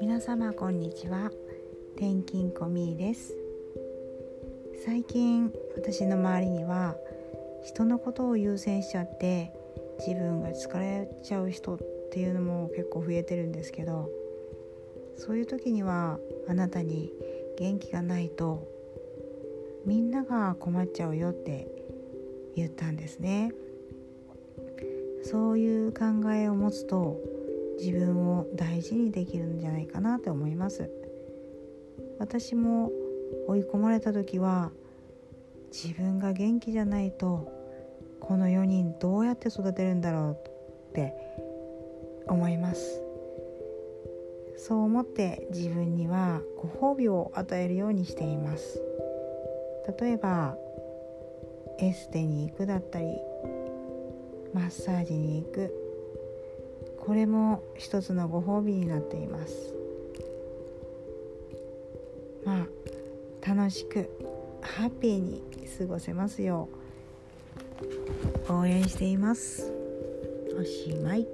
皆様こんにちは。転勤コミーです。最近私の周りには人のことを優先しちゃって自分が疲れちゃう人っていうのも結構増えてるんですけどそういう時にはあなたに元気がないとみんなが困っちゃうよって言ったんですね。そういう考えを持つと自分を大事にできるんじゃないかなと思います。私も追い込まれた時は自分が元気じゃないとこの4人どうやって育てるんだろうって思います。そう思って自分にはご褒美を与えるようにしています。例えばエステに行くだったりマッサージに行く。これも一つのご褒美になっています。まあ楽しくハッピーに過ごせますよう応援しています。おしまい。